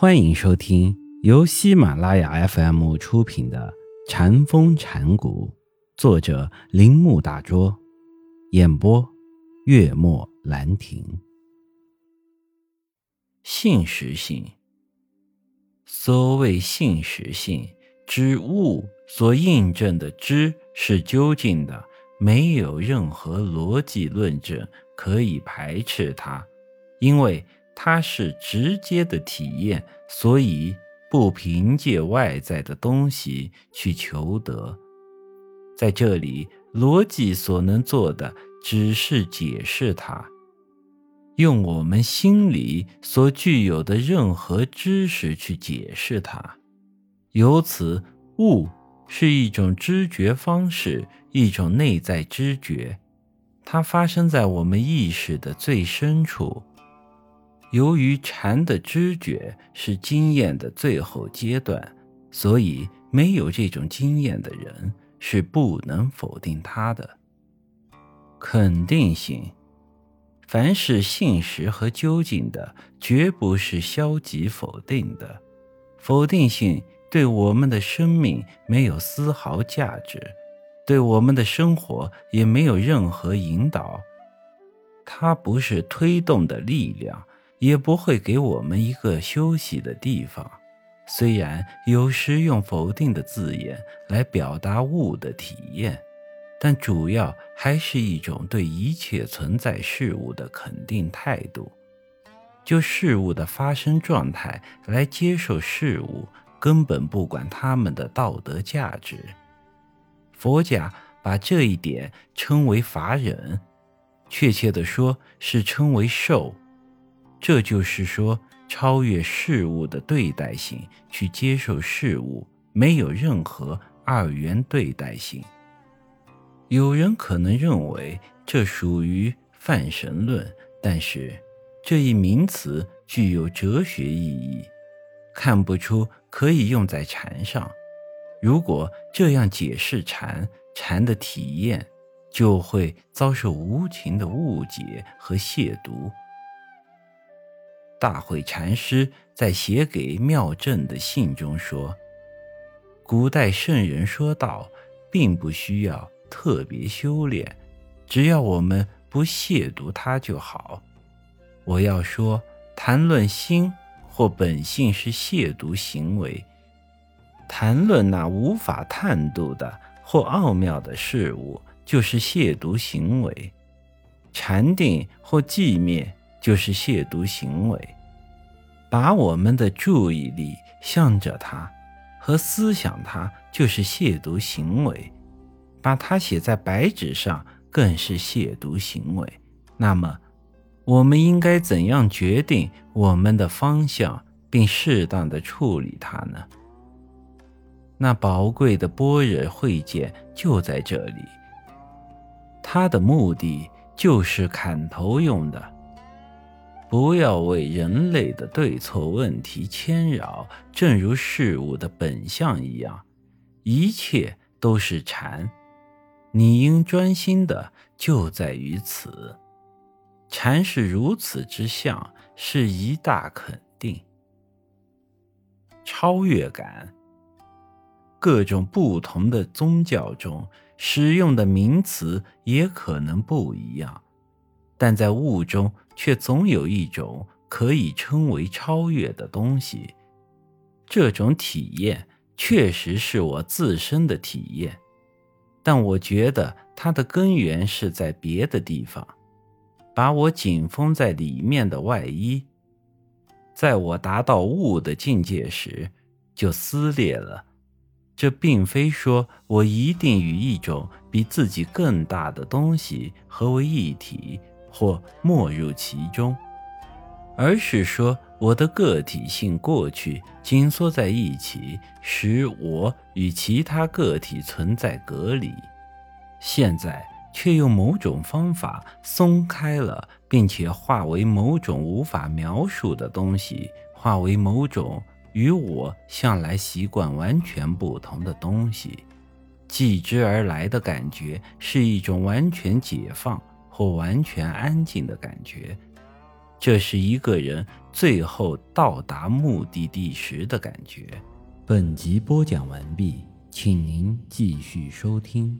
欢迎收听由喜马拉雅 FM 出品的《禅风禅谷，作者铃木大拙，演播月末兰亭。信实性，所谓信实性，之物所印证的知是究竟的，没有任何逻辑论证可以排斥它，因为。它是直接的体验，所以不凭借外在的东西去求得。在这里，逻辑所能做的只是解释它，用我们心里所具有的任何知识去解释它。由此，物是一种知觉方式，一种内在知觉，它发生在我们意识的最深处。由于禅的知觉是经验的最后阶段，所以没有这种经验的人是不能否定它的肯定性。凡是信实和究竟的，绝不是消极否定的。否定性对我们的生命没有丝毫价值，对我们的生活也没有任何引导。它不是推动的力量。也不会给我们一个休息的地方。虽然有时用否定的字眼来表达物的体验，但主要还是一种对一切存在事物的肯定态度。就事物的发生状态来接受事物，根本不管他们的道德价值。佛家把这一点称为法忍，确切的说是称为受。这就是说，超越事物的对待性去接受事物，没有任何二元对待性。有人可能认为这属于泛神论，但是这一名词具有哲学意义，看不出可以用在禅上。如果这样解释禅，禅的体验就会遭受无情的误解和亵渎。大慧禅师在写给妙正的信中说：“古代圣人说道，并不需要特别修炼，只要我们不亵渎它就好。我要说，谈论心或本性是亵渎行为；谈论那无法探度的或奥妙的事物，就是亵渎行为；禅定或寂灭。”就是亵渎行为，把我们的注意力向着它和思想它，就是亵渎行为；把它写在白纸上，更是亵渎行为。那么，我们应该怎样决定我们的方向，并适当的处理它呢？那宝贵的般若慧见就在这里，它的目的就是砍头用的。不要为人类的对错问题牵扰，正如事物的本相一样，一切都是禅。你应专心的就在于此，禅是如此之相，是一大肯定。超越感，各种不同的宗教中使用的名词也可能不一样。但在物中，却总有一种可以称为超越的东西。这种体验确实是我自身的体验，但我觉得它的根源是在别的地方，把我紧封在里面的外衣，在我达到物的境界时就撕裂了。这并非说我一定与一种比自己更大的东西合为一体。或没入其中，而是说我的个体性过去紧缩在一起，使我与其他个体存在隔离；现在却用某种方法松开了，并且化为某种无法描述的东西，化为某种与我向来习惯完全不同的东西。继之而来的感觉是一种完全解放。或完全安静的感觉，这是一个人最后到达目的地时的感觉。本集播讲完毕，请您继续收听。